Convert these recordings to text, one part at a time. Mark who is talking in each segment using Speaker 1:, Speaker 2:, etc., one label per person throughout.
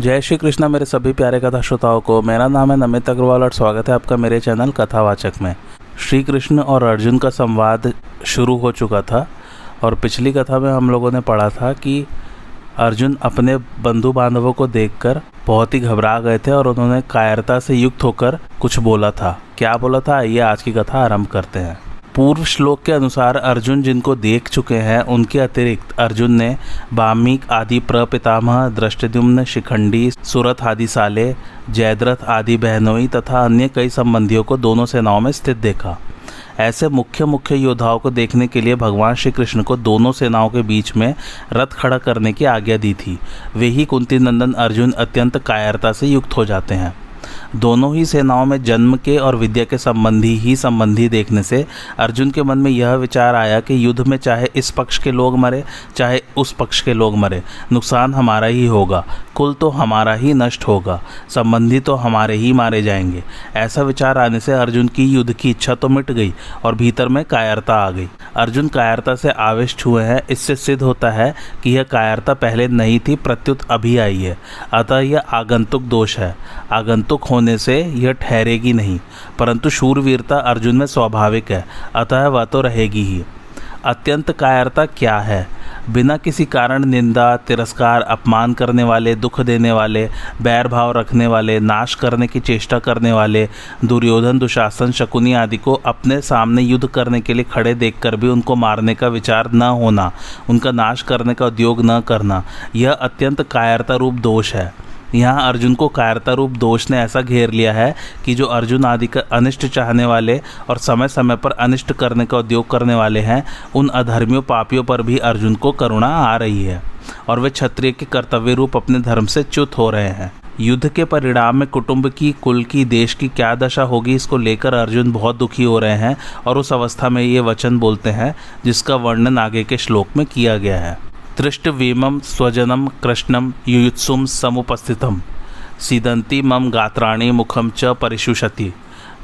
Speaker 1: जय श्री कृष्णा, मेरे सभी प्यारे कथा श्रोताओं को। मेरा नाम है नमित अग्रवाल और स्वागत है आपका मेरे चैनल कथावाचक में। श्री कृष्ण और अर्जुन का संवाद शुरू हो चुका था और पिछली कथा में हम लोगों ने पढ़ा था कि अर्जुन अपने बंधु बांधवों को देखकर बहुत ही घबरा गए थे और उन्होंने कायरता से युक्त होकर कुछ बोला था। क्या बोला था? ये आज की कथा आरंभ करते हैं। पूर्व श्लोक के अनुसार अर्जुन जिनको देख चुके हैं, उनके अतिरिक्त अर्जुन ने वामिक आदि प्रपितामह, दृष्टिद्युम्न, शिखंडी, सुरथ आदि साले, जयद्रथ आदि बहनोई तथा अन्य कई संबंधियों को दोनों सेनाओं में स्थित देखा। ऐसे मुख्य मुख्य योद्धाओं को देखने के लिए भगवान श्री कृष्ण को दोनों सेनाओं के बीच में रथ खड़ा करने की आज्ञा दी थी। वे ही कुंती नंदन अर्जुन अत्यंत कायरता से युक्त हो जाते हैं। दोनों ही सेनाओं में जन्म के और विद्या के संबंधी ही संबंधी देखने से अर्जुन के मन में यह विचार आया कि युद्ध में चाहे इस पक्ष के लोग मरे, चाहे उस पक्ष के लोग मरे, नुकसान हमारा ही होगा, कुल तो हमारा ही नष्ट होगा, संबंधी तो हमारे ही मारे जाएँगे। ऐसा विचार आने से अर्जुन की युद्ध की इच्छा तो मिट गई और भीतर में कायरता आ गई। अर्जुन कायरता से आविष्ट हुए हैं, इससे सिद्ध होता है कि यह कायरता पहले नहीं थी, प्रत्युत अभी आई है। अतः यह आगंतुक दोष है। आगंतुक होने से यह ठहरेगी नहीं, परंतु शूरवीरता अर्जुन में स्वाभाविक है, अतः वह तो रहेगी ही। अत्यंत कायरता क्या है? बिना किसी कारण निंदा, तिरस्कार, अपमान करने वाले, दुख देने वाले, बैर भाव रखने वाले, नाश करने की चेष्टा करने वाले, दुर्योधन, दुशासन, शकुनी आदि को अपने सामने युद्ध करने के लिए खड़े देखकर भी उनको मारने का विचार न होना, उनका नाश करने का उद्योग न करना, यह अत्यंत कायरता रूप दोष है। यहाँ अर्जुन को कायरता रूप दोष ने ऐसा घेर लिया है कि जो अर्जुन आदि का अनिष्ट चाहने वाले और समय समय पर अनिष्ट करने का उद्योग करने वाले हैं, उन अधर्मियों पापियों पर भी अर्जुन को करुणा आ रही है और वे क्षत्रिय के कर्तव्य रूप अपने धर्म से च्युत हो रहे हैं। युद्ध के परिणाम में कुटुंब की, कुल की, देश की क्या दशा होगी, इसको लेकर अर्जुन बहुत दुखी हो रहे हैं और उस अवस्था में ये वचन बोलते हैं, जिसका वर्णन आगे के श्लोक में किया गया है। दृष्टवीमं स्वजनम कृष्णम युयुत्सुम समुपस्थितम सीदंती मम गात्राणी मुखम च परिशुषति।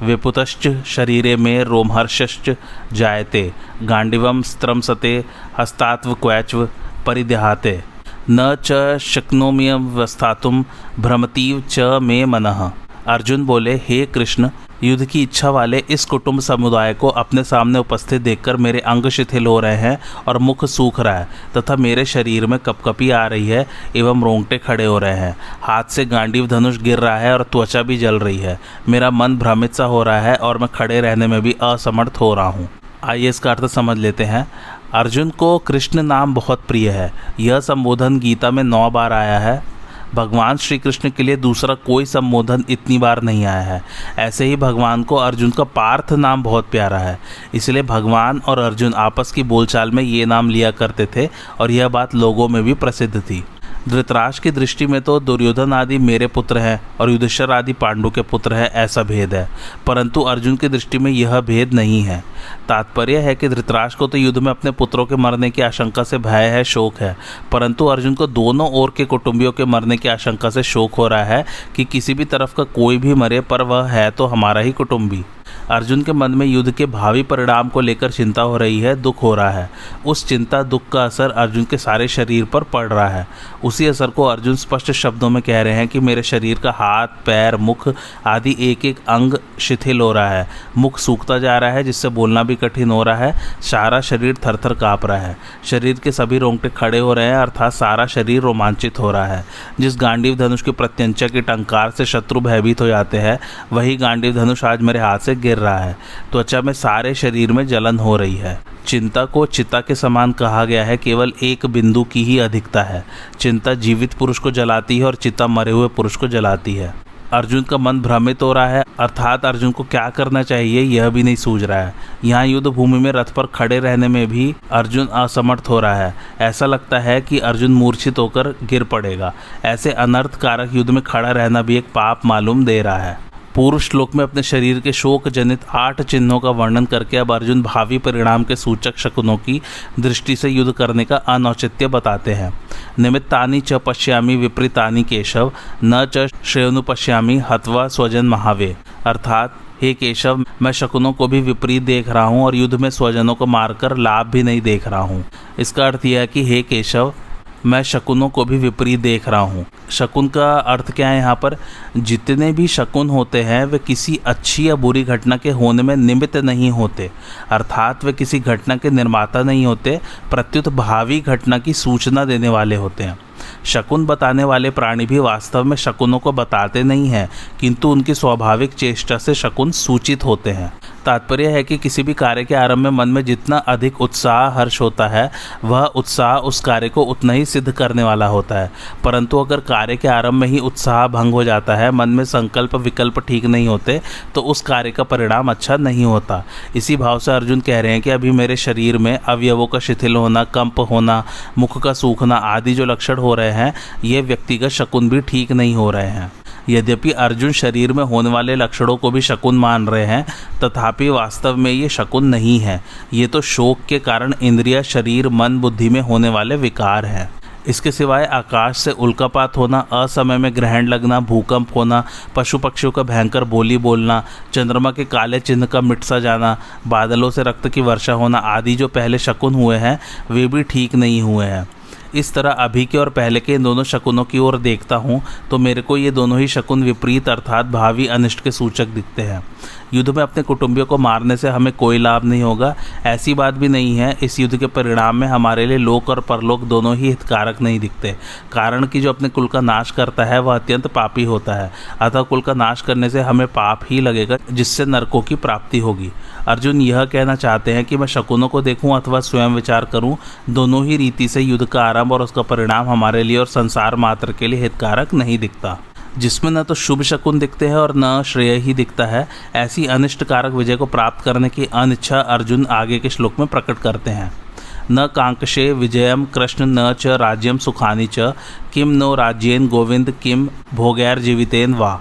Speaker 1: विपुतश्च शरीरे मे रोमहर्षश्च जायते। गांडिवम स्त्रंसते हस्तात्व क्वैच्व परिदेहाते। न च शक्नोम्यवस्थातुम भ्रमतीव च मे मनः। अर्जुन बोले, हे कृष्ण युद्ध की इच्छा वाले इस कुटुंब समुदाय को अपने सामने उपस्थित देखकर मेरे अंग शिथिल हो रहे हैं और मुख सूख रहा है तथा मेरे शरीर में कपकपी आ रही है एवं रोंगटे खड़े हो रहे हैं। हाथ से गांडीव धनुष गिर रहा है और त्वचा भी जल रही है। मेरा मन भ्रमित सा हो रहा है और मैं खड़े रहने में भी असमर्थ हो रहा हूँ। आइए इसका अर्थ समझ लेते हैं। अर्जुन को कृष्ण नाम बहुत प्रिय है। यह संबोधन गीता में नौ बार आया है। भगवान श्री कृष्ण के लिए दूसरा कोई संबोधन इतनी बार नहीं आया है। ऐसे ही भगवान को अर्जुन का पार्थ नाम बहुत प्यारा है। इसलिए भगवान और अर्जुन आपस की बोलचाल में ये नाम लिया करते थे और यह बात लोगों में भी प्रसिद्ध थी। धृतराज की दृष्टि में तो दुर्योधन आदि मेरे पुत्र हैं और युधिष्ठर आदि पांडु के पुत्र हैं, ऐसा भेद है। परंतु अर्जुन की दृष्टि में यह भेद नहीं है। तात्पर्य है कि धृतराज को तो युद्ध में अपने पुत्रों के मरने की आशंका से भय है, शोक है। परंतु अर्जुन को दोनों ओर के कुटुंबियों के मरने की आशंका से शोक हो रहा है कि किसी भी तरफ़ का कोई भी मरे पर वह है तो हमारा ही कुटुंबी। अर्जुन के मन में युद्ध के भावी परिणाम को लेकर चिंता हो रही है, दुख हो रहा है। उस चिंता, दुख का असर अर्जुन के सारे शरीर पर पड़ रहा है। उसी असर को अर्जुन स्पष्ट शब्दों में कह रहे हैं कि मेरे शरीर का हाथ, पैर, मुख आदि एक एक अंग शिथिल हो रहा है। मुख सूखता जा रहा है, जिससे बोलना भी कठिन हो रहा है। सारा शरीर थर थर काँप रहा है। शरीर के सभी रोंगटे खड़े हो रहे हैं, अर्थात सारा शरीर रोमांचित हो रहा है। जिस गांडीव धनुष की प्रत्यंचा के टंकार से शत्रु भयभीत हो जाते हैं, वही गांडीव धनुष आज मेरे हाथ से गिर रहा है। त्वचा में सारे शरीर में जलन हो रही है। चिंता को चिता के समान कहा गया है, केवल एक बिंदु की ही अधिकता है। चिंता जीवित पुरुष को जलाती है और चिता मरे हुए पुरुष को जलाती है। अर्जुन का मन भ्रमित हो रहा है, अर्थात अर्जुन को क्या करना चाहिए यह भी नहीं सूझ रहा है। यहाँ युद्ध भूमि में रथ पर खड़े रहने में भी अर्जुन असमर्थ हो रहा है। ऐसा लगता है कि अर्जुन मूर्छित होकर गिर पड़ेगा। ऐसे अनर्थ कारक युद्ध में खड़ा रहना भी एक पाप मालूम दे रहा है। पूर्व श्लोक में अपने शरीर के शोक जनित आठ चिन्हों का वर्णन करके अब अर्जुन भावी परिणाम के सूचक शकुनों की दृष्टि से युद्ध करने का अनौचित्य बताते हैं। निमित्तानि च पश्यामी विपरीतानि केशव, न च श्रेयनु पश्यामी हत्वा स्वजन महावे। अर्थात, हे केशव, मैं शकुनों को भी विपरीत देख रहा हूँ और युद्ध में स्वजनों को मारकर लाभ भी नहीं देख रहा हूँ। इसका अर्थ यह है कि हे केशव मैं शकुनों को भी विपरीत देख रहा हूँ। शकुन का अर्थ क्या है यहाँ पर? जितने भी शकुन होते हैं, वे किसी अच्छी या बुरी घटना के होने में निमित्त नहीं होते। अर्थात वे किसी घटना के निर्माता नहीं होते, प्रत्युत भावी घटना की सूचना देने वाले होते हैं। शकुन बताने वाले प्राणी भी वास्तव में शकुनों को बताते नहीं हैं, किंतु उनकी स्वाभाविक चेष्टा से शकुन सूचित होते हैं। तात्पर्य है कि किसी भी कार्य के आरंभ में मन में जितना अधिक उत्साह हर्ष होता है, वह उत्साह उस कार्य को उतना ही सिद्ध करने वाला होता है। परंतु अगर कार्य के आरंभ में ही उत्साह भंग हो जाता है, मन में संकल्प विकल्प ठीक नहीं होते तो उस कार्य का परिणाम अच्छा नहीं होता। इसी भाव से अर्जुन कह रहे हैं कि अभी मेरे शरीर में अवयवों का शिथिल होना, कंप होना, मुख का सूखना आदि जो लक्षण हो रहे हैं, ये व्यक्तिगत शकुन भी ठीक नहीं हो रहे हैं। यद्यपि अर्जुन शरीर में होने वाले लक्षणों को भी शकुन मान रहे हैं, तथापि वास्तव में ये शकुन नहीं है। ये तो शोक के कारण इंद्रिया, शरीर, मन, बुद्धि में होने वाले विकार हैं। इसके सिवाय आकाश से उल्कापात होना, असमय में ग्रहण लगना, भूकंप होना पशु पक्षियों का भयंकर बोली बोलना, चंद्रमा के काले चिन्ह का मिट सा जाना, बादलों से रक्त की वर्षा होना आदि जो पहले शकुन हुए हैं, वे भी ठीक नहीं हुए हैं। इस तरह अभी के और पहले के इन दोनों शकुनों की ओर देखता हूँ तो मेरे को ये दोनों ही शकुन विपरीत अर्थात भावी अनिष्ट के सूचक दिखते हैं। युद्ध में अपने कुटुंबियों को मारने से हमें कोई लाभ नहीं होगा। ऐसी बात भी नहीं है। इस युद्ध के परिणाम में हमारे लिए लोक और परलोक दोनों ही हितकारक नहीं दिखते। कारण कि जो अपने कुल का नाश करता है, वह अत्यंत पापी होता है। अतः कुल का नाश करने से हमें पाप ही लगेगा, जिससे नरकों की प्राप्ति होगी। अर्जुन यह कहना चाहते हैं कि मैं शकुनों को देखूँ अथवा स्वयं विचार करूँ, दोनों ही रीति से युद्ध का आरंभ और उसका परिणाम हमारे लिए और संसार मात्र के लिए हितकारक नहीं दिखता। जिसमें न तो शुभ शकुन दिखते हैं और न श्रेय ही दिखता है, ऐसी अनिष्टकारक विजय को प्राप्त करने की अनिच्छा अर्जुन आगे के श्लोक में प्रकट करते हैं। न कांक्षे विजयम कृष्ण न च राज्यम सुखानी च, किम नो राज्येन गोविंद, किम भोगैर जीवितेन वा।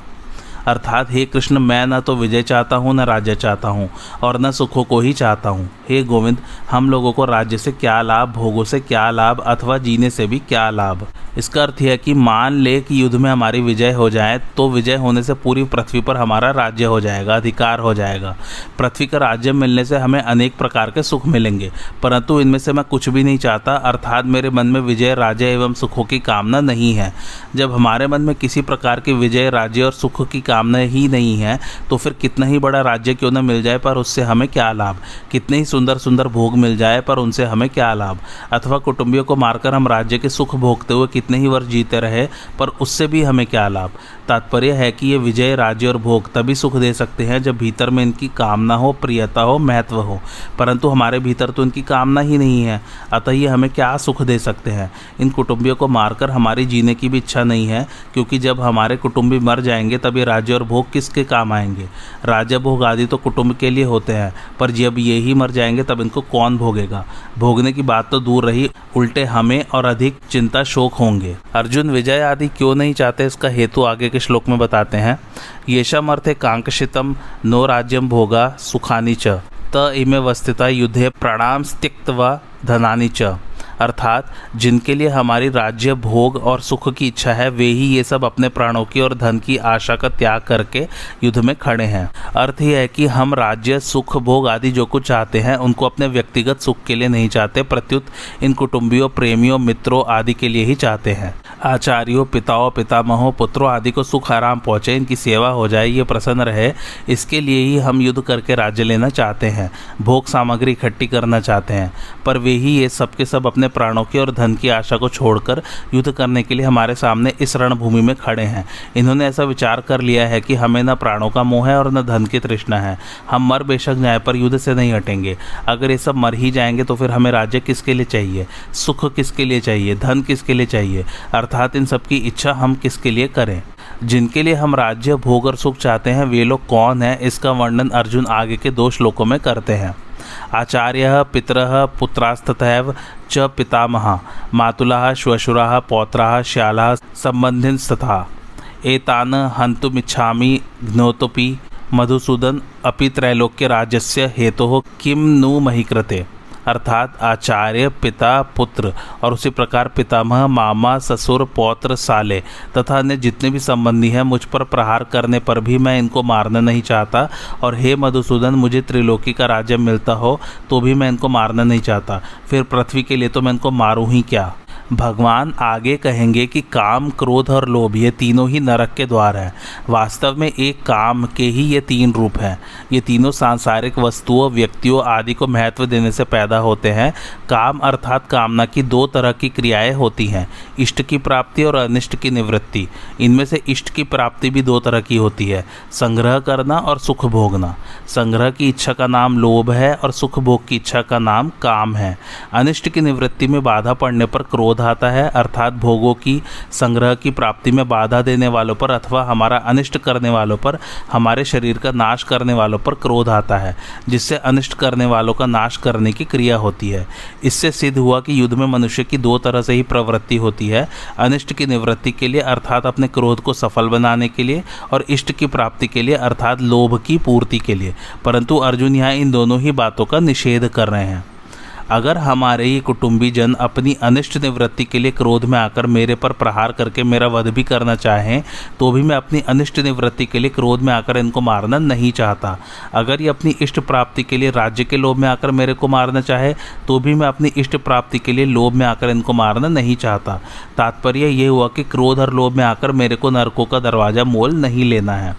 Speaker 1: अर्थात, हे कृष्ण, मैं न तो विजय चाहता हूँ, न राज्य चाहता हूँ, और न सुखों को ही चाहता हूँ। हे गोविंद, हम लोगों को राज्य से क्या लाभ, भोगों से क्या लाभ, अथवा जीने से भी क्या लाभ? इसका अर्थ यह कि मान ले कि युद्ध में हमारी विजय हो जाए तो विजय होने से पूरी पृथ्वी पर हमारा राज्य हो जाएगा, अधिकार हो जाएगा। पृथ्वी का राज्य मिलने से हमें अनेक प्रकार के सुख मिलेंगे, परंतु इनमें से मैं कुछ भी नहीं चाहता, अर्थात मेरे मन में विजय, राज्य एवं सुखों की कामना नहीं है। जब हमारे मन में किसी प्रकार की विजय, राज्य और सुख की कामना ही नहीं है तो फिर कितना ही बड़ा राज्य क्यों न मिल जाए पर उससे हमें क्या लाभ? कितने ही सुंदर सुंदर भोग मिल जाए पर उनसे हमें क्या लाभ? अथवा कुटुंबियों को मारकर हम राज्य के सुख भोगते हुए कितने ही वर्ष जीते रहे, पर उससे भी हमें क्या लाभ? तात्पर्य है कि ये विजय, राज्य और भोग तभी सुख दे सकते हैं जब भीतर में इनकी कामना हो, प्रियता हो, महत्व हो। परंतु हमारे भीतर तो इनकी कामना ही नहीं है। अतः ये हमें क्या सुख दे सकते हैं? इन कुटुंबियों को मारकर हमारी जीने की भी इच्छा नहीं है, क्योंकि जब हमारे कुटुंबी मर जाएँगे, तब ये राज्य और भोग किसके काम आएँगे? राज्य, भोग आदि तो कुटुंब के लिए होते हैं, पर जब ये ही मर जाएँगे, तब इनको कौन भोगेगा? भोगने की बात तो दूर रही उल्टे हमें और अधिक चिंता शोक होंगे। अर्जुन, विजय आदि क्यों नहीं चाहते? इसका हेतु आगे के श्लोक में बताते हैं। येषम अर्थे कांक्षितम नो राज्यम भोगा सुखानी च। त इमे वस्थिता युद्धे प्रणाम त्यक्तवा धनानी च। अर्थात जिनके लिए हमारी राज्य भोग और सुख की इच्छा है, वे ही ये सब अपने प्राणों की और धन की आशा का त्याग करके युद्ध में खड़े हैं। अर्थ यह है कि हम राज्य, सुख, भोग आदि जो कुछ चाहते हैं, उनको अपने व्यक्तिगत सुख के लिए नहीं चाहते, प्रत्युत इन कुटुंबियों, प्रेमियों, मित्रों आदि के लिए ही चाहते हैं। आचार्यों, पिताओं, पितामहों, पुत्रों आदि को सुख आराम पहुँचे, इनकी सेवा हो जाए, ये प्रसन्न रहे, इसके लिए ही हम युद्ध करके राज्य लेना चाहते हैं, भोग सामग्री इकट्ठी करना चाहते हैं। पर वे ही ये सब के सब अपने प्राणों की और धन की आशा को छोड़कर युद्ध करने के लिए हमारे सामने इस रणभूमि में खड़े हैं। इन्होंने ऐसा विचार कर लिया है कि हमें न प्राणों का मोह है और न धन की तृष्णा है। हम मर बेशक न्याय पर युद्ध से नहीं हटेंगे। अगर ये सब मर ही जाएँगे तो फिर हमें राज्य किसके लिए चाहिए? सुख किसके लिए चाहिए? धन किसके लिए चाहिए? अर्थात इन सबकी इच्छा हम किसके लिए करें? जिनके लिए हम राज्य, भोग और सुख चाहते हैं, वे लोग कौन हैं? इसका वर्णन अर्जुन आगे के दो श्लोकों में करते हैं। आचार्य पितर पुत्रास्तव च पितामह, मातुला श्वशुरा, पौत्र श्याला संबंधितस्तथा एतान हंतुमिच्छामि ज्ञोतोपि। मधुसूदन अपि त्रैलोक्य राज्यस्य हेतु किम नु मही कृते अर्थात आचार्य, पिता, पुत्र और उसी प्रकार पितामह, मामा, ससुर, पौत्र, साले तथा अन्य जितने भी संबंधी हैं मुझ पर प्रहार करने पर भी मैं इनको मारना नहीं चाहता और हे मधुसूदन, मुझे त्रिलोकी का राज्य मिलता हो तो भी मैं इनको मारना नहीं चाहता। फिर पृथ्वी के लिए तो मैं इनको मारूँ ही क्या? भगवान आगे कहेंगे कि काम क्रोध और लोभ, ये तीनों ही नरक के द्वार हैं। वास्तव में एक काम के ही ये तीन रूप हैं। ये तीनों सांसारिक वस्तुओं, व्यक्तियों आदि को महत्व देने से पैदा होते हैं। काम अर्थात कामना की दो तरह की क्रियाएँ होती हैं, इष्ट की प्राप्ति और अनिष्ट की निवृत्ति। इनमें से इष्ट की प्राप्ति भी दो तरह की होती है, संग्रह करना और सुख भोगना। संग्रह की इच्छा का नाम लोभ है और सुख भोग की इच्छा का नाम काम है। अनिष्ट की निवृत्ति में बाधा पड़ने पर क्रोध आता है, अर्थात भोगों की संग्रह की प्राप्ति में बाधा देने वालों पर अथवा हमारा अनिष्ट करने वालों पर, हमारे शरीर का नाश करने वालों पर क्रोध आता है, जिससे अनिष्ट करने वालों का नाश करने की क्रिया होती है। इससे सिद्ध हुआ कि युद्ध में मनुष्य की दो तरह से ही प्रवृत्ति होती है, अनिष्ट की निवृत्ति के लिए, अर्थात अपने क्रोध को सफल बनाने के लिए, और इष्ट की प्राप्ति के लिए, अर्थात लोभ की पूर्ति के लिए। परंतु अर्जुन यहाँ इन दोनों ही बातों का निषेध कर रहे हैं। अगर हमारे ही कुटुंबी जन अपनी अनिष्ट निवृत्ति के लिए क्रोध में आकर मेरे पर प्रहार करके मेरा वध भी करना चाहें तो भी मैं अपनी अनिष्ट निवृत्ति के लिए क्रोध में आकर इनको मारना नहीं चाहता। अगर ये अपनी इष्ट प्राप्ति के लिए राज्य के लोभ में आकर मेरे को मारना चाहे तो भी मैं अपनी इष्ट प्राप्ति के लिए लोभ में आकर इनको मारना नहीं चाहता। तात्पर्य ये हुआ कि क्रोध और लोभ में आकर मेरे को नरकों का दरवाज़ा मोल नहीं लेना है।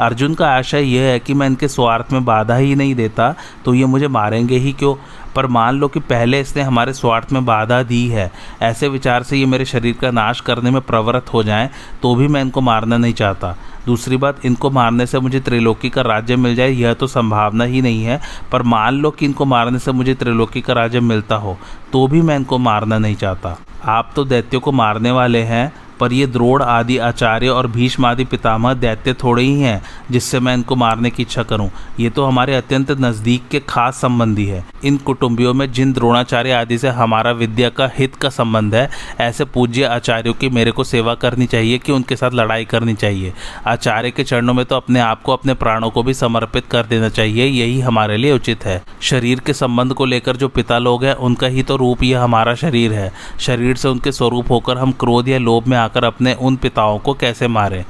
Speaker 1: अर्जुन का आशय यह है कि मैं इनके स्वार्थ में बाधा ही नहीं देता तो ये मुझे मारेंगे ही क्यों? पर मान लो कि पहले इसने हमारे स्वार्थ में बाधा दी है, ऐसे विचार से ये मेरे शरीर का नाश करने में प्रवृत्त हो जाएँ तो भी मैं इनको मारना नहीं चाहता। दूसरी बात, इनको मारने से मुझे त्रिलोकी का राज्य मिल जाए, यह तो संभावना ही नहीं है, पर मान लो कि इनको मारने से मुझे त्रिलोकी का राज्य मिलता हो तो भी मैं इनको मारना नहीं चाहता। आप तो दैत्यों को मारने वाले हैं पर ये द्रोड़ आदि आचार्य और भीष्म आदि पितामह दैत्य थोड़े ही हैं, जिससे मैं इनको मारने की इच्छा करूँ। ये तो हमारे अत्यंत नज़दीक के खास संबंधी है। इन कुटुंबियों में जिन द्रोणाचार्य आदि से हमारा विद्या का हित का संबंध है, ऐसे पूज्य आचार्यों की मेरे को सेवा करनी चाहिए कि उनके साथ लड़ाई करनी चाहिए। आचार्य के चरणों में तो अपने आप को, अपने प्राणों को भी समर्पित कर देना चाहिए, यही हमारे लिए उचित है। शरीर के संबंध को लेकर जो पिता लोग हैं, उनका ही तो रूप यह हमारा शरीर है। शरीर से उनके स्वरूप होकर हम क्रोध या लोभ में आकर अपने उन पिताओं को कैसे मारें?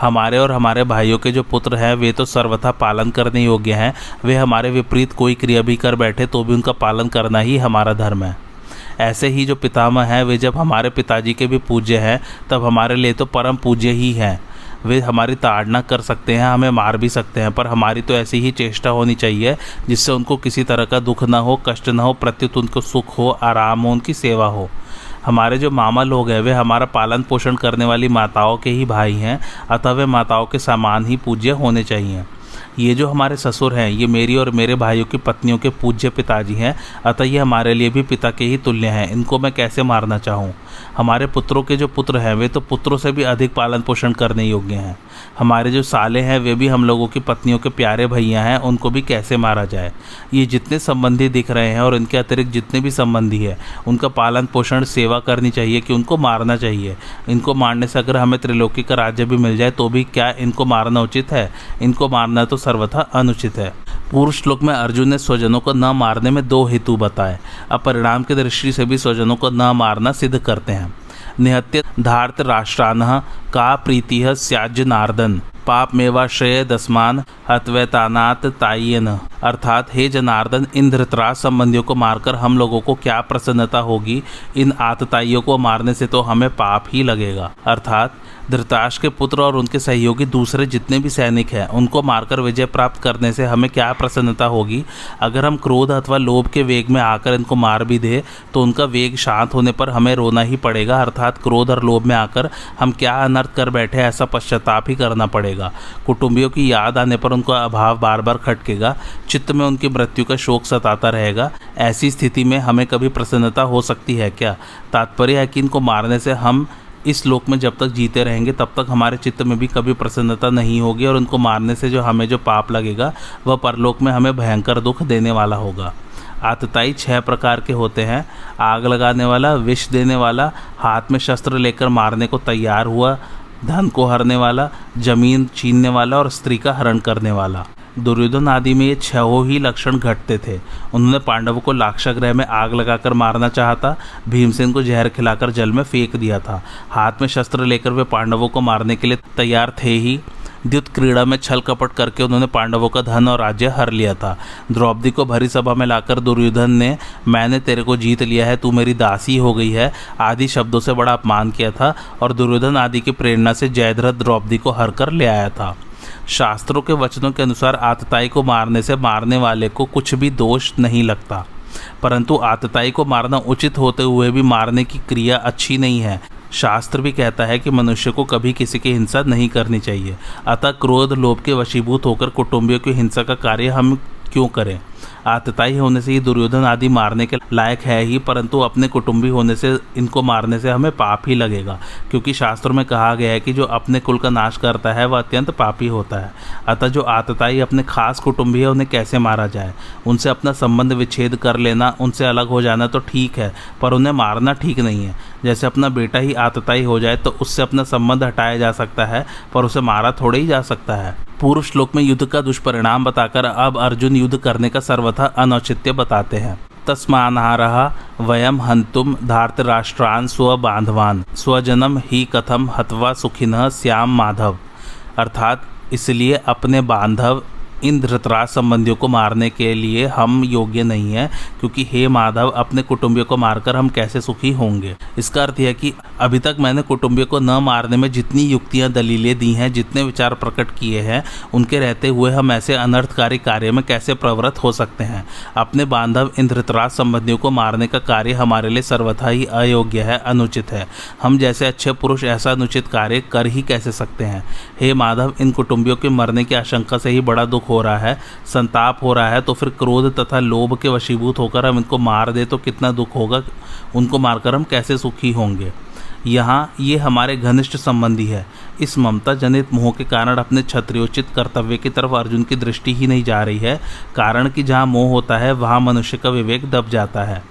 Speaker 1: हमारे और हमारे भाइयों के जो पुत्र हैं, वे तो सर्वथा पालन करने योग्य हैं। वे हमारे विपरीत कोई क्रिया भी कर बैठे तो भी उनका पालन करना ही हमारा धर्म है। ऐसे ही जो पितामह हैं, वे जब हमारे पिताजी के भी पूज्य हैं, तब हमारे लिए तो परम पूज्य ही हैं। वे हमारी ताड़ना कर सकते हैं, हमें मार भी सकते हैं, पर हमारी तो ऐसी ही चेष्टा होनी चाहिए, जिससे उनको किसी तरह का दुख ना हो, कष्ट ना हो, प्रत्युत उनको सुख हो, आराम हो, उनकी सेवा हो। हमारे जो मामा लोग हैं, वे हमारा पालन पोषण करने वाली माताओं के ही भाई हैं, अतः वे माताओं के समान ही पूज्य होने चाहिए। ये जो हमारे ससुर हैं, ये मेरी और मेरे भाइयों की पत्नियों के पूज्य पिताजी हैं, अतः ये हमारे लिए भी पिता के ही तुल्य हैं। इनको मैं कैसे मारना चाहूँ? हमारे पुत्रों के जो पुत्र हैं, वे तो पुत्रों से भी अधिक पालन पोषण करने योग्य हैं। हमारे जो साले हैं, वे भी हम लोगों की पत्नियों के प्यारे भैया हैं, उनको भी कैसे मारा जाए? ये जितने संबंधी दिख रहे हैं और इनके अतिरिक्त जितने भी संबंधी हैं, उनका पालन पोषण, सेवा करनी चाहिए कि उनको मारना चाहिए। इनको मारने से अगर हमें त्रिलोकी का राज्य भी मिल जाए तो भी क्या इनको मारना उचित है? इनको मारना तो सर्वथा अनुचित है। पूर्व श्लोक में अर्जुन ने स्वजनों को न मारने में दो हेतु बताए। अब परिणाम की दृष्टि से भी स्वजनों को न मारना सिद्ध करते हैं। निहत्य धार्त राष्ट्रान का प्रीति स्याज नारदन। पाप मेवा श्रेय दसमान हत्वैतानात तायन। अर्थात, हे जनार्दन इन धृतराज संबंधियों को मारकर हम लोगों को क्या प्रसन्नता होगी? इन आतताइयों को मारने से तो हमें पाप ही लगेगा। अर्थात धृतराज के पुत्र और उनके सहयोगी दूसरे जितने भी सैनिक हैं, उनको मारकर विजय प्राप्त करने से हमें क्या प्रसन्नता होगी? अगर हम क्रोध अथवा लोभ के वेग में आकर इनको मार भी दे तो उनका वेग शांत होने पर हमें रोना ही पड़ेगा। अर्थात, क्रोध और लोभ में आकर हम क्या अनर्थ कर बैठे ऐसा पश्चाताप ही करना पड़ेगा। कुटुंबियों की याद आने पर उनका अभाव बार बार खटकेगा। चित्त में उनकी मृत्यु का शोक सताता रहेगा। ऐसी स्थिति में हमें कभी प्रसन्नता हो सकती है क्या? तात्पर्य है कि इनको मारने से हम इस लोक में जब तक जीते रहेंगे, तब तक हमारे चित्त में भी कभी प्रसन्नता नहीं होगी और उनको मारने से जो हमें जो पाप लगेगा, वह परलोक में हमें भयंकर दुख देने वाला होगा। आतताई छह प्रकार के होते हैं। आग लगाने वाला, विष देने वाला, हाथ में शस्त्र लेकर मारने को तैयार हुआ धन को हरने वाला, ज़मीन छीनने वाला और स्त्री का हरण करने वाला। दुर्योधन आदि में ये छहों ही लक्षण घटते थे। उन्होंने पांडवों को लाक्षाग्रह में आग लगाकर मारना चाहा चाहता भीमसेन को जहर खिलाकर जल में फेंक दिया था। हाथ में शस्त्र लेकर वे पांडवों को मारने के लिए तैयार थे ही। द्युत क्रीड़ा में छल कपट करके उन्होंने पांडवों का धन और राज्य हर लिया था। द्रौपदी को भरी सभा में लाकर दुर्योधन ने, मैंने तेरे को जीत लिया है, तू मेरी दासी हो गई है। आदि शब्दों से बड़ा अपमान किया था और दुर्योधन आदि की प्रेरणा से जयद्रथ द्रौपदी को हर कर ले आया था। शास्त्रों के वचनों के अनुसार आतताई को मारने से मारने वाले को कुछ भी दोष नहीं लगता, परंतु आतताई को मारना उचित होते हुए भी मारने की क्रिया अच्छी नहीं है। शास्त्र भी कहता है कि मनुष्य को कभी किसी की हिंसा नहीं करनी चाहिए। अतः क्रोध, लोभ के वशीभूत होकर कुटुंबियों की हिंसा का कार्य हम क्यों करें? आतताई होने से ही दुर्योधन आदि मारने के लायक है ही, परंतु अपने कुटुंबी होने से, इनको मारने से हमें पाप ही लगेगा। क्योंकि शास्त्रों में कहा गया है कि जो अपने कुल का नाश करता है, वह अत्यंत पापी होता है। अतः जो आतताई अपने खास कुटुंबी है, उन्हें कैसे मारा जाए? उनसे अपना संबंध विच्छेद कर लेना, उनसे अलग हो जाना तो ठीक है, पर उन्हें मारना ठीक नहीं है। जैसे अपना बेटा ही आतताई हो जाए तो उससे अपना संबंध हटाया जा सकता है, पर उसे मारा थोड़े ही जा सकता है। पूर्व श्लोक में युद्ध का दुष्परिणाम बताकर अब अर्जुन युद्ध करने का सर्वथा अनौचित्य बताते हैं। तस्मान वयम हंतुम धार्तराष्ट्रान स्व बांधवान स्वजनम ही कथम हत्वा सुखिन श्याम माधव। अर्थात इसलिए अपने बांधव इन धृतराज संबंधियों को मारने के लिए हम योग्य नहीं है, क्योंकि हे माधव, अपने कुटुंबियों को मारकर हम कैसे सुखी होंगे? इसका अर्थ यह कि अभी तक मैंने कुटुंबियों को न मारने में जितनी युक्तियाँ, दलीलें दी हैं, जितने विचार प्रकट किए हैं, उनके रहते हुए हम ऐसे अनर्थकारी कार्य में कैसे प्रवृत्त हो सकते हैं? अपने बांधव इन धृतराज संबंधियों को मारने का कार्य हमारे लिए सर्वथा ही अयोग्य है, अनुचित है। हम जैसे अच्छे पुरुष ऐसा अनुचित कार्य कर ही कैसे सकते हैं? हे माधव, इन कुटुंबियों के मरने की आशंका से ही बड़ा दुख हो रहा है, संताप हो रहा है तो फिर क्रोध तथा लोभ के वशीभूत होकर हम इनको मार दे तो कितना दुख होगा? उनको मारकर हम कैसे सुखी होंगे? यहाँ ये हमारे घनिष्ठ संबंधी है। इस ममता जनित मोह के कारण अपने क्षत्रियोचित कर्तव्य की तरफ़ अर्जुन की दृष्टि ही नहीं जा रही है। कारण कि जहाँ मोह होता है, वहाँ मनुष्य का विवेक दब जाता है।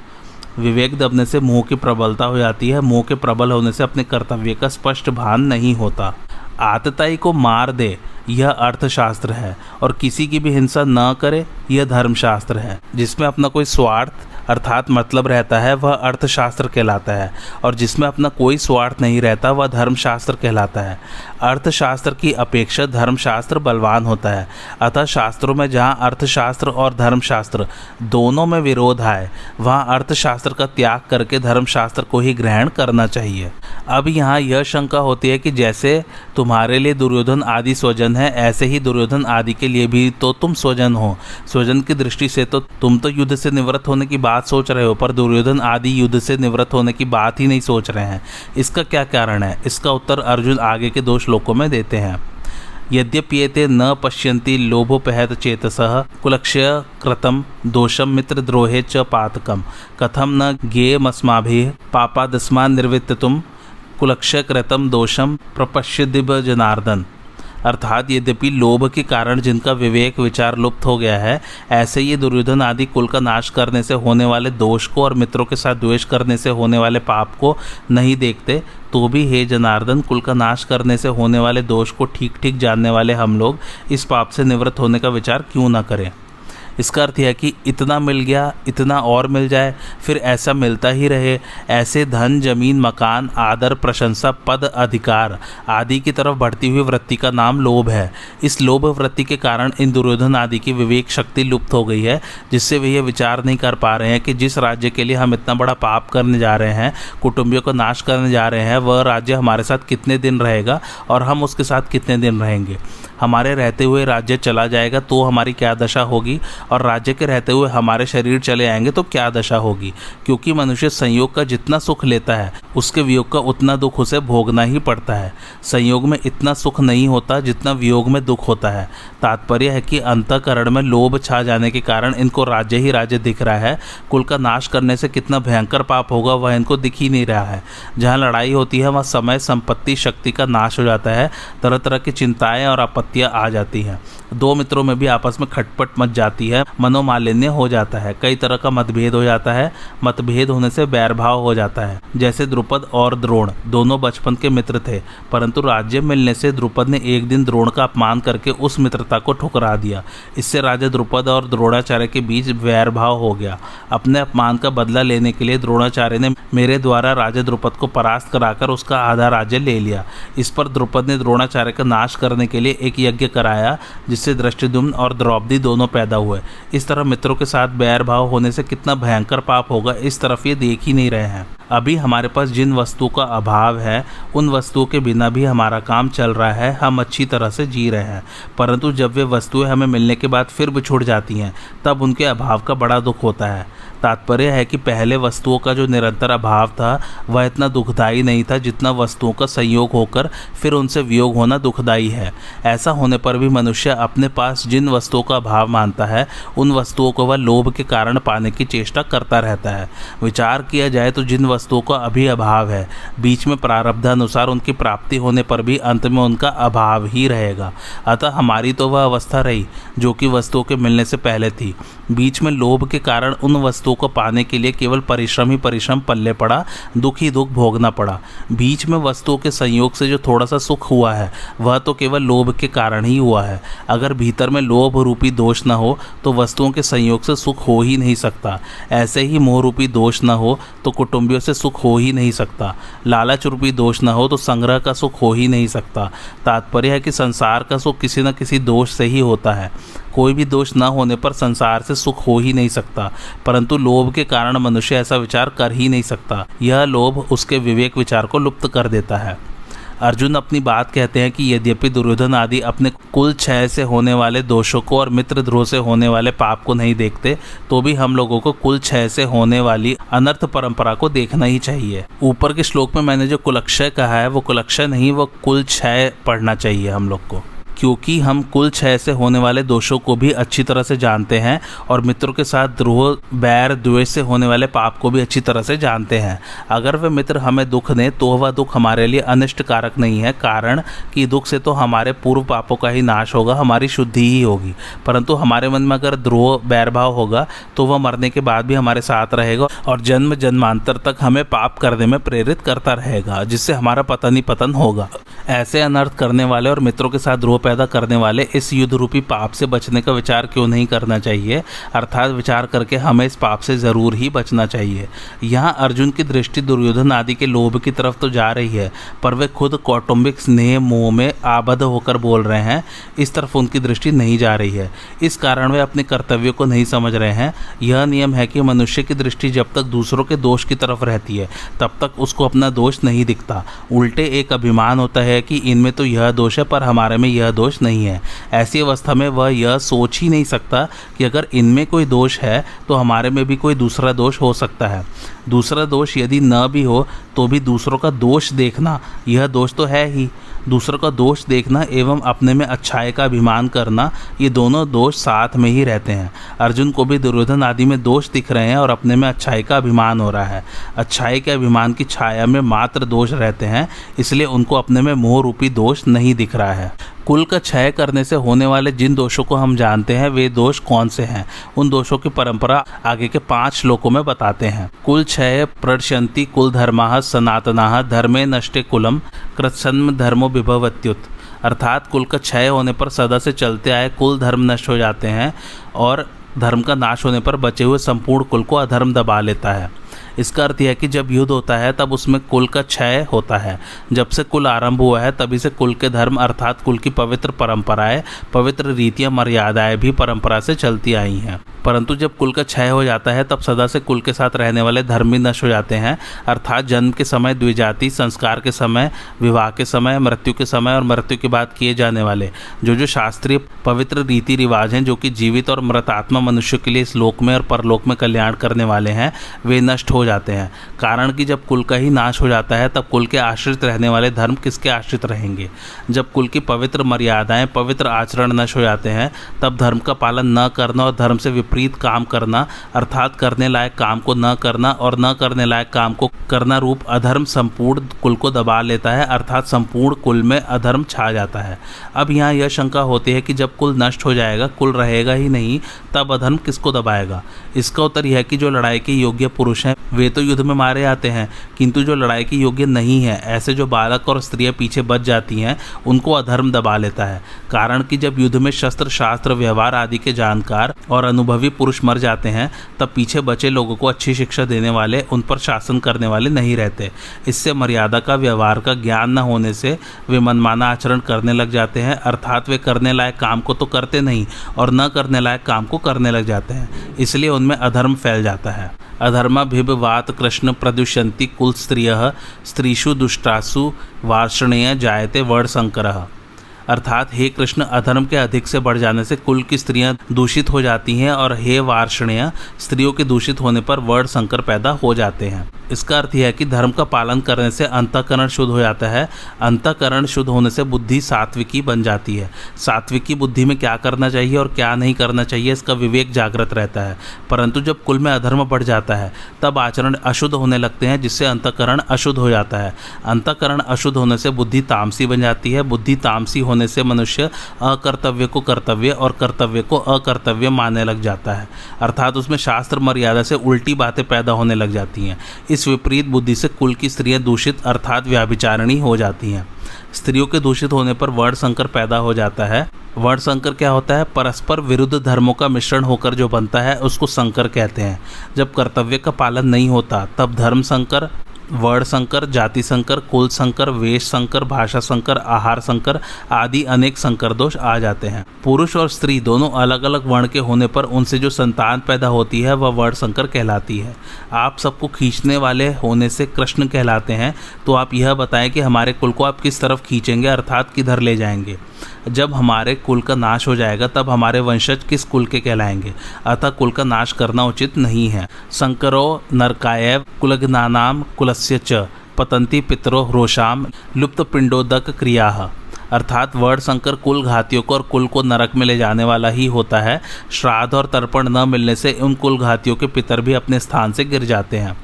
Speaker 1: विवेक दबने से मोह की प्रबलता हो जाती है। मोह के प्रबल होने से अपने कर्तव्य का स्पष्ट भान नहीं होता। आतताई को मार दे, यह अर्थशास्त्र है। और किसी की भी हिंसा न करे, यह धर्मशास्त्र है, जिसमें अपना कोई स्वार्थ अर्थात मतलब रहता है, वह अर्थशास्त्र कहलाता है। और जिसमें अपना कोई स्वार्थ नहीं रहता, वह धर्मशास्त्र कहलाता है। अर्थशास्त्र की अपेक्षा धर्मशास्त्र बलवान होता है। अतः शास्त्रों में जहाँ अर्थशास्त्र और धर्मशास्त्र दोनों में विरोध आए, वहाँ अर्थशास्त्र का त्याग करके धर्मशास्त्र को ही ग्रहण करना चाहिए। अब यहाँ यह शंका होती है कि जैसे तुम्हारे लिए दुर्योधन आदि स्वजन है, ऐसे ही दुर्योधन आदि के लिए भी तो तुम स्वजन हो। स्वजन की दृष्टि से तो तुम तो युद्ध से निवृत्त होने की बात सोच रहे हो, पर दुर्योधन आदि युद्ध से निवृत्त होने की बात ही नहीं सोच रहे हैं। इसका क्या कारण है? इसका उत्तर अर्जुन आगे के दो श्लोकों में देते हैं। यद्यप्येते न पश्यन्ति लोभोपहत चेतस कुलक्ष्य कृतम दोषम मित्रद्रोहे च पातकम। कथम न गेयमस्माभिः पापादस्मान निर्वित्तुम कुलक्ष्य कृतम दोषम प्रपश्यदिब जनार्दन अर्थात यद्यपि लोभ के कारण जिनका विवेक विचार लुप्त हो गया है, ऐसे ये दुर्योधन आदि कुल का नाश करने से होने वाले दोष को और मित्रों के साथ द्वेष करने से होने वाले पाप को नहीं देखते तो भी हे जनार्दन, कुल का नाश करने से होने वाले दोष को ठीक ठीक जानने वाले हम लोग इस पाप से निवृत्त होने का विचार क्यों ना करें? इसका अर्थ यह कि इतना मिल गया, इतना और मिल जाए, फिर ऐसा मिलता ही रहे। ऐसे धन, ज़मीन, मकान, आदर, प्रशंसा, पद, अधिकार आदि की तरफ़ बढ़ती हुई वृत्ति का नाम लोभ है। इस लोभ वृत्ति के कारण इन दुर्योधन आदि की विवेक शक्ति लुप्त हो गई है, जिससे वे ये विचार नहीं कर पा रहे हैं कि जिस राज्य के लिए हम इतना बड़ा पाप करने जा रहे हैं, कुटुंबियों को नाश करने जा रहे हैं, वह राज्य हमारे साथ कितने दिन रहेगा और हम उसके साथ कितने दिन रहेंगे। हमारे रहते हुए राज्य चला जाएगा तो हमारी क्या दशा होगी? और राज्य के रहते हुए हमारे शरीर चले आएँगे तो क्या दशा होगी? क्योंकि मनुष्य संयोग का जितना सुख लेता है, उसके वियोग का उतना दुख उसे भोगना ही पड़ता है। संयोग में इतना सुख नहीं होता जितना वियोग में दुख होता है। तात्पर्य है कि अंतकरण में लोभ छा जाने के कारण इनको राज्य ही राज्य दिख रहा है। कुल का नाश करने से कितना भयंकर पाप होगा, वह इनको दिख ही नहीं रहा है। जहाँ लड़ाई होती है, वहाँ समय, संपत्ति, शक्ति का नाश हो जाता है। तरह तरह की चिंताएँ और आपत्तियाँ आ जाती हैं। दो मित्रों में भी आपस में खटपट मच जाती है, मनोमालिन्य हो जाता है। कई तरह का मतभेद हो जाता है, मतभेद होने से बैरभाव हो जाता है। जैसे द्रुपद और द्रोण, दोनों बचपन के मित्र थे, परंतु राज्य मिलने से द्रुपद ने एक दिन द्रोण का अपमान करके उस मित्रता को ठुकरा दिया। इससे राजा द्रुपद और द्रोणाचार्य के बीच वैरभाव हो गया। अपने अपमान का बदला लेने के लिए द्रोणाचार्य ने मेरे द्वारा राजा द्रुपद को परास्त कराकर उसका आधा राज्य ले लिया। इस पर द्रुपद ने द्रोणाचार्य का नाश करने के लिए एक यज्ञ कराया जिससे दृष्टिदुम्न और द्रौपदी दोनों पैदा हुए। इस तरह मित्रों के साथ बैर भाव होने से कितना भयंकर पाप होगा, इस तरफ़ ये देख ही नहीं रहे हैं। अभी हमारे पास जिन वस्तुओं का अभाव है, उन वस्तुओं के बिना भी हमारा काम चल रहा है, हम अच्छी तरह से जी रहे हैं। परंतु जब वे वस्तुएँ हमें मिलने के बाद फिर बिछुड़ जाती हैं, तब उनके अभाव का बड़ा दुख होता है। तात्पर्य है कि पहले वस्तुओं का जो निरंतर अभाव था, वह इतना दुखदायी नहीं था जितना वस्तुओं का संयोग होकर फिर उनसे वियोग होना दुखदायी है। ऐसा होने पर भी मनुष्य अपने पास जिन वस्तुओं का अभाव मानता है, उन वस्तुओं को वह लोभ के कारण पाने की चेष्टा करता रहता है। विचार किया जाए तो जिन वस्तुओं का अभी अभाव है, बीच में प्रारब्धानुसार उनकी प्राप्ति होने पर भी अंत में उनका अभाव ही रहेगा। अतः हमारी तो वह अवस्था रही, जो कि वस्तुओं के मिलने से पहले थी। बीच में लोभ के कारण उन वस्तुओं को पाने के लिए केवल परिश्रम ही परिश्रम, पल्ले पड़ा, दुख ही दुख भोगना पड़ा। बीच में वस्तुओं के संयोग से जो थोड़ा सा सुख हुआ है, वह तो केवल लोभ के कारण ही हुआ है। अगर भीतर में लोभ रूपी दोष न हो तो वस्तुओं के संयोग से सुख हो ही नहीं सकता। ऐसे ही मोह रूपी दोष न हो तो कुटुंबियों से सुख हो ही नहीं सकता। लालच रूपी दोष न हो तो संग्रह का सुख हो ही नहीं सकता। तात्पर्य है कि संसार का सुख किसी न किसी दोष से ही होता है। कोई भी दोष न होने पर संसार से सुख हो ही नहीं सकता। परंतु लोभ के कारण मनुष्य ऐसा विचार कर ही नहीं सकता। यह लोभ उसके विवेक विचार को लुप्त कर देता है। अर्जुन अपनी बात कहते हैं कि यद्यपि दुर्योधन आदि अपने कुल क्षय से होने वाले दोषों को और मित्र द्रोह से होने वाले पाप को नहीं देखते तो भी हम लोगों को कुल क्षय से होने वाली अनर्थ परंपरा को देखना ही चाहिए। ऊपर के श्लोक में मैंने जो कुलक्षय कहा है, वो कुलक्षय नहीं, वो कुल क्षय पढ़ना चाहिए हम लोग को। क्योंकि हम कुल छह से होने वाले दोषों को भी अच्छी तरह से जानते हैं और मित्रों के साथ द्रोह बैर, द्वेष से होने वाले पाप को भी अच्छी तरह से जानते हैं। अगर वे मित्र हमें दुख दें तो वह दुख हमारे लिए अनिष्ट कारक नहीं है, कारण कि दुख से तो हमारे पूर्व पापों का ही नाश होगा, हमारी शुद्धि ही होगी। परंतु हमारे मन में अगर द्रोह बैरभाव होगा तो वह मरने के बाद भी हमारे साथ रहेगा और जन्म जन्मांतर तक हमें पाप करने में प्रेरित करता रहेगा, जिससे हमारा पतन ही पतन होगा। ऐसे अनर्थ करने वाले और मित्रों के साथ द्रोह पैदा करने वाले इस युद्ध रूपी पाप से बचने का विचार क्यों नहीं करना चाहिए? अर्थात विचार करके हमें इस पाप से ज़रूर ही बचना चाहिए। यहाँ अर्जुन की दृष्टि दुर्योधन आदि के लोभ की तरफ़ तो जा रही है, पर वे खुद कौटुंबिक स्नेह मोह में आबद्ध होकर बोल रहे हैं। इस तरफ़ उनकी दृष्टि नहीं जा रही है। इस कारण वे अपने कर्तव्यों को नहीं समझ रहे हैं। यह नियम है कि मनुष्य की दृष्टि जब तक दूसरों के दोष की तरफ़ रहती है, तब तक उसको अपना दोष नहीं दिखता। उल्टे एक अभिमान होता है कि इनमें तो यह दोष है, पर हमारे में यह दोष नहीं है। ऐसी अवस्था में वह यह सोच ही नहीं सकता कि अगर इनमें कोई दोष है तो हमारे में भी कोई दूसरा दोष हो सकता है। दूसरा दोष यदि न भी हो तो भी दूसरों का दोष देखना, यह दोष तो है ही। दूसरों का दोष देखना एवं अपने में अच्छाई का अभिमान करना, ये दोनों दोष साथ में ही रहते हैं। अर्जुन को भी दुर्योधन आदि में दोष दिख रहे हैं और अपने में अच्छाई का अभिमान हो रहा है। अच्छाई के अभिमान की छाया में मात्र दोष रहते हैं, इसलिए उनको अपने में मोह रूपी दोष नहीं दिख रहा है। कुल का क्षय करने से होने वाले जिन दोषों को हम जानते हैं, वे दोष कौन से हैं? उन दोषों की परंपरा आगे के पाँच श्लोकों में बताते हैं। कुल क्षय प्रशंति कुल धर्मा, सनातना, धर्मे नष्टे कुलम, कृत्सन्म धर्मो विभवत्युत। अर्थात कुल का क्षय होने पर सदा से चलते आए कुल धर्म नष्ट हो जाते हैं और धर्म का नाश होने पर बचे हुए संपूर्ण कुल को अधर्म दबा लेता है। इसका अर्थ यह कि जब युद्ध होता है, तब उसमें कुल का क्षय होता है। जब से कुल आरंभ हुआ है, तभी से कुल के धर्म अर्थात कुल की पवित्र परंपराएँ, पवित्र रीतियाँ, मर्यादाएँ भी परंपरा से चलती आई हैं। परंतु जब कुल का क्षय हो जाता है, तब सदा से कुल के साथ रहने वाले धर्म भी नष्ट हो जाते हैं। अर्थात जन्म के समय, द्विजाति, संस्कार के समय, विवाह के समय, मृत्यु के समय और मृत्यु के बाद किए जाने वाले जो जो शास्त्रीय पवित्र रीति रिवाज हैं, जो कि जीवित और मृतात्मा मनुष्य के लिए इस लोक में और परलोक में कल्याण करने वाले हैं, वे नष्ट हो जाते हैं। कारण कि जब कुल का ही नाश हो जाता है, तब कुल के आश्रित रहने वाले धर्म किसके आश्रित रहेंगे? जब कुल की पवित्र मर्यादाएँ, पवित्र आचरण नष्ट हो जाते हैं, तब धर्म का पालन न करना और धर्म से विपरीत काम करना, अर्थात करने लायक काम को न करना और न करने लायक काम को करना रूप अधर्म संपूर्ण कुल को दबा लेता है, अर्थात संपूर्ण कुल में अधर्म छा जाता है। अब यहाँ यह शंका होती है कि जब कुल नष्ट हो जाएगा, कुल रहेगा ही नहीं, तब अधर्म किसको दबाएगा? इसका उत्तर यह है कि जो लड़ाई के योग्य पुरुष हैं वे तो युद्ध में मारे आते हैं, किंतु जो लड़ाई के योग्य नहीं है, ऐसे जो बालक और स्त्रियाँ पीछे बच जाती हैं, उनको अधर्म दबा लेता है। कारण कि जब युद्ध में शस्त्र, शास्त्र, व्यवहार आदि के जानकार और अनुभवी पुरुष मर जाते हैं, तब पीछे बचे लोगों को अच्छी शिक्षा देने वाले, उन पर शासन करने वाले नहीं रहते। इससे मर्यादा का, व्यवहार का ज्ञान न होने से वे मनमाना आचरण करने लग जाते हैं, अर्थात वे करने लायक काम को तो करते नहीं और न करने लायक काम को करने लग जाते हैं। इसलिए उनमें अधर्म फैल जाता है। अधर्माभिभवात कृष्ण प्रदुषंती कुल स्त्रिय स्त्रीषु दुष्टासु वार्षणेय जायते वर्णशंकर। अर्थात हे कृष्ण अधर्म के अधिक से बढ़ जाने से कुल की स्त्रियाँ दूषित हो जाती हैं और हे वार्षणीय, स्त्रियों के दूषित होने पर वर्ण संकर पैदा हो जाते हैं। इसका अर्थ यह है कि धर्म का पालन करने से अंतकरण शुद्ध हो जाता है। अंतकरण शुद्ध होने से बुद्धि सात्विकी बन जाती है। सात्विकी बुद्धि में क्या करना चाहिए और क्या नहीं करना चाहिए, इसका विवेक जागृत रहता है। परंतु जब कुल में अधर्म बढ़ जाता है, तब आचरण अशुद्ध होने लगते हैं, जिससे अंतकरण अशुद्ध हो जाता है। अंतकरण अशुद्ध होने से बुद्धि तामसी बन जाती है। बुद्धि तामसी होने से मनुष्य अकर्तव्य को कर्तव्य और कर्तव्य को अकर्तव्य मानने लग जाता है। अर्थात उसमें शास्त्र मर्यादा से उल्टी बातें पैदा होने लग जाती हैं। इस विपरीत बुद्धि से कुल की स्त्रियाँ दूषित अर्थात व्याभिचारणी हो जाती हैं। स्त्रियों के दूषित होने पर वर्ण संकर पैदा हो जाता है। वर्ण संकर क्या होता है? परस्पर विरुद्ध धर्मों का मिश्रण होकर जो बनता है, उसको संकर कहते हैं। जब कर्तव्य का पालन नहीं होता, तब धर्म संकर वर्ण संकर जाति संकर कुल संकर वेश संकर भाषा संकर आहार संकर आदि अनेक संकर दोष आ जाते हैं। पुरुष और स्त्री दोनों अलग अलग वर्ण के होने पर उनसे जो संतान पैदा होती है, वह वर्ण संकर कहलाती है। आप सबको खींचने वाले होने से कृष्ण कहलाते हैं। तो आप यह बताएँ कि हमारे कुल को आप किस तरफ़ खींचेंगे, अर्थात किधर ले जाएँगे? जब हमारे कुल का नाश हो जाएगा, तब हमारे वंशज किस कुल के कहलाएँगे? अतः कुल का नाश करना उचित नहीं है। संकरो नरकाय कुलग्नानाम कुलस्य च, पतंती पितरो रोशाम लुप्त पिंडोदक क्रिया। अर्थात वर्ण संकर कुल घातियों को और कुल को नरक में ले जाने वाला ही होता है। श्राद्ध और तर्पण न मिलने से उन कुल घातियों के पितर भी अपने स्थान से गिर जाते हैं।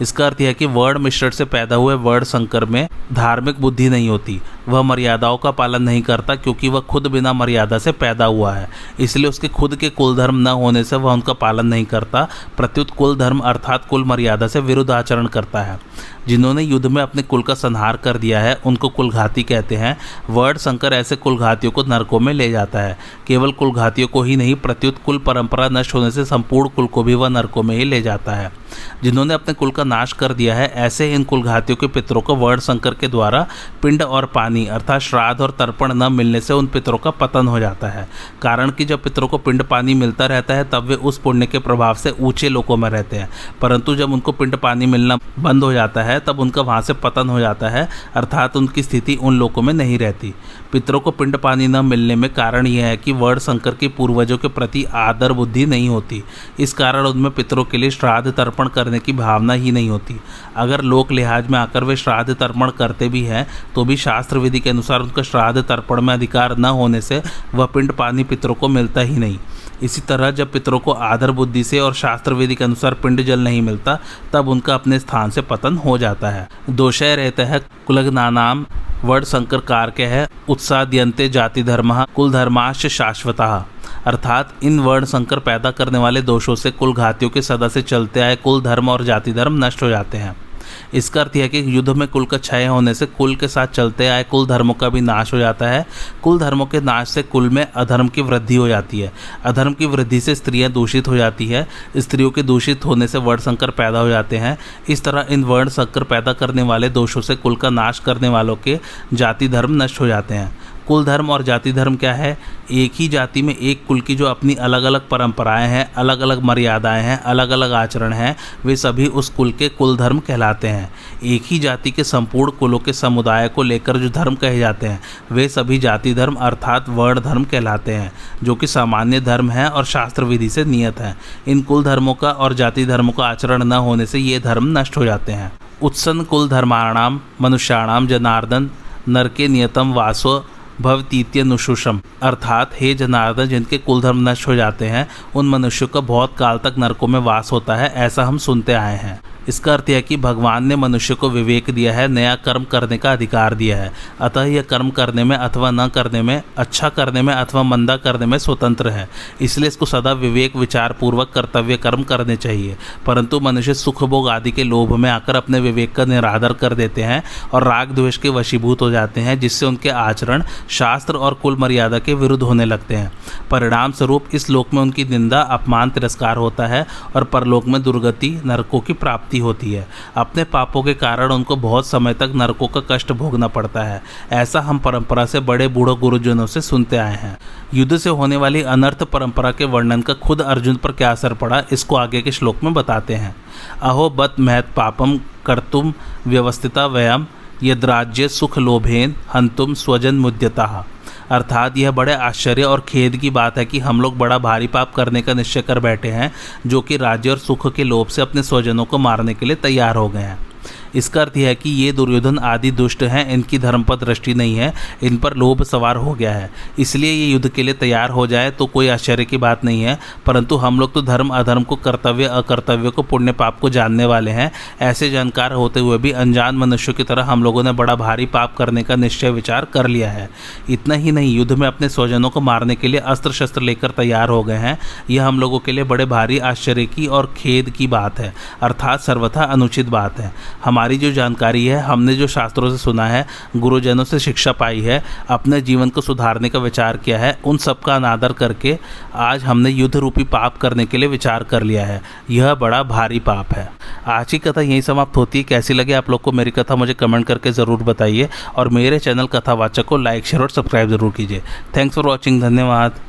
Speaker 1: इसका अर्थ यह कि वर्ण मिश्रण से पैदा हुए वर्ण संकर में धार्मिक बुद्धि नहीं होती। वह मर्यादाओं का पालन नहीं करता क्योंकि वह खुद बिना मर्यादा से पैदा हुआ है। इसलिए उसके खुद के कुल धर्म न होने से वह उनका पालन नहीं करता। प्रत्युत कुल धर्म अर्थात कुल मर्यादा से विरुद्ध आचरण करता है। जिन्होंने युद्ध में अपने कुल का संहार कर दिया है, उनको कुलघाती कहते हैं। वर्ण शंकर ऐसे कुलघातियों को नरकों में ले जाता है। केवल कुलघातियों को ही नहीं, प्रत्युत कुल परंपरा नष्ट होने से संपूर्ण कुल को भी वह नरकों में ही ले जाता है। जिन्होंने अपने कुल का नाश कर दिया है, ऐसे इन कुलघातियों के पितरों को वर्ण शंकर के द्वारा पिंड और पानी अर्थात श्राद्ध और तर्पण न मिलने से उन पितरों का पतन हो जाता है। कारण कि जब पितरों को पिंड पानी मिलता रहता है, तब वे उस पुण्य के प्रभाव से ऊँचे लोकों में रहते हैं। परंतु जब उनको पिंड पानी मिलना बंद हो जाता है तब उनका वहाँ से पतन हो जाता है, अर्थात उनकी स्थिति उन लोगों में नहीं रहती। पितरों को पिंड पानी न मिलने में कारण यह है कि वर्ण शंकर के पूर्वजों के प्रति आदर बुद्धि नहीं होती। इस कारण उनमें पितरों के लिए श्राद्ध तर्पण करने की भावना ही नहीं होती। अगर लोक लिहाज में आकर वे श्राद्ध तर्पण करते भी हैं तो भी शास्त्र विधि के अनुसार उनका श्राद्ध तर्पण में अधिकार न होने से वह पिंड पानी पितरों को मिलता ही नहीं। इसी तरह जब पितरों को आदर बुद्धि से और शास्त्र विधि के अनुसार पिंड जल नहीं मिलता, तब उनका अपने स्थान से पतन हो जाता है। दोषय रहता है कुलग्नानाम वर्ण संकर के है, उत्साद्यंते जाति धर्म, कुल धर्माश शाश्वतः। अर्थात इन वर्ण संकर पैदा करने वाले दोषों से कुल घातियों के सदा से चलते आए कुल धर्म और जाति धर्म नष्ट हो जाते हैं। इसका अर्थ यह कि युद्ध में कुल का क्षय होने से कुल के साथ चलते आए कुल धर्मों का भी नाश हो जाता है। कुल धर्मों के नाश से कुल में अधर्म की वृद्धि हो जाती है। अधर्म की वृद्धि से स्त्रियाँ दूषित हो जाती है। स्त्रियों के दूषित होने से वर्ण संकर पैदा हो जाते हैं। इस तरह इन वर्ण संकर पैदा करने वाले दोषों से कुल का नाश करने वालों के जाति धर्म नष्ट हो जाते हैं। कुल धर्म और जाति धर्म क्या है? एक ही जाति में एक कुल की जो अपनी अलग अलग परंपराएँ हैं अलग अलग मर्यादाएँ हैं अलग अलग आचरण हैं, वे सभी उस कुल के कुल धर्म कहलाते हैं। एक ही जाति के संपूर्ण कुलों के समुदाय को लेकर जो धर्म कहे जाते हैं, वे सभी जाति धर्म अर्थात वर्ण धर्म कहलाते हैं, जो कि सामान्य धर्म है और शास्त्र विधि से नियत है। इन कुल धर्मों का और जाति धर्मों का आचरण न होने से ये धर्म नष्ट हो जाते हैं। उत्सन कुल धर्माणाम, मनुष्याणाम, जनार्दन, नरके नियतम, वासो भवतीत्य नुशुषम अर्थात, हे जनार्दन, जिनके कुलधर्म नष्ट हो जाते हैं, उन मनुष्यों का बहुत काल तक नरकों में वास होता है, ऐसा हम सुनते आए हैं। इसका अर्थ यह कि भगवान ने मनुष्य को विवेक दिया है, नया कर्म करने का अधिकार दिया है। अतः यह कर्म करने में अथवा न करने में अच्छा करने में अथवा मंदा करने में स्वतंत्र है। इसलिए इसको सदा विवेक विचार पूर्वक कर्तव्य कर्म करने चाहिए। परंतु मनुष्य सुख भोग आदि के लोभ में आकर अपने विवेक का निरादर कर देते हैं और राग द्वेष के वशीभूत हो जाते हैं, जिससे उनके आचरण शास्त्र और कुल मर्यादा के विरुद्ध होने लगते हैं। परिणाम स्वरूप इस लोक में उनकी निंदा, अपमान, तिरस्कार होता है और परलोक में दुर्गति, नरकों की प्राप्ति होती है। अपने पापों के कारण उनको बहुत समय तक नरकों का कष्ट भोगना पड़ता है। ऐसा हम परंपरा से बड़े बूढ़ों गुरुजनों से सुनते आए हैं। युद्ध से होने वाली अनर्थ परंपरा के वर्णन का खुद अर्जुन पर क्या असर पड़ा, इसको आगे के श्लोक में बताते हैं। अहो बत महत पापम कर्तुम व्यवस्थिता व्ययम यद्राज्य सुख लोभेन, हंतुम स्वजन मुद्यता। अर्थात यह बड़े आश्चर्य और खेद की बात है कि हम लोग बड़ा भारी पाप करने का निश्चय कर बैठे हैं, जो कि राज्य और सुख के लोभ से अपने स्वजनों को मारने के लिए तैयार हो गए हैं। इसका अर्थ यह है कि ये दुर्योधन आदि दुष्ट हैं, इनकी धर्म पर दृष्टि नहीं है, इन पर लोभ सवार हो गया है। इसलिए ये युद्ध के लिए तैयार हो जाए तो कोई आश्चर्य की बात नहीं है, परंतु हम लोग तो धर्म अधर्म को कर्तव्य, अकर्तव्य को पुण्य पाप को जानने वाले हैं। ऐसे जानकार होते हुए भी अनजान मनुष्यों की तरह हम लोगों ने बड़ा भारी पाप करने का निश्चय विचार कर लिया है। इतना ही नहीं, युद्ध में अपने स्वजनों को मारने के लिए अस्त्र शस्त्र लेकर तैयार हो गए हैं। यह हम लोगों के लिए बड़े भारी आश्चर्य की और खेद की बात है, अर्थात सर्वथा अनुचित बात है। हम हमारी जो जानकारी है, हमने जो शास्त्रों से सुना है, गुरुजनों से शिक्षा पाई है, अपने जीवन को सुधारने का विचार किया है, उन सब का अनादर करके आज हमने युद्ध रूपी पाप करने के लिए विचार कर लिया है। यह बड़ा भारी पाप है। आज की कथा यहीं समाप्त होती है। कैसी लगे आप लोग को मेरी कथा, मुझे कमेंट करके ज़रूर बताइए। और मेरे चैनल कथावाचक को लाइक, शेयर और सब्सक्राइब ज़रूर कीजिए। थैंक्स फॉर वॉचिंग धन्यवाद।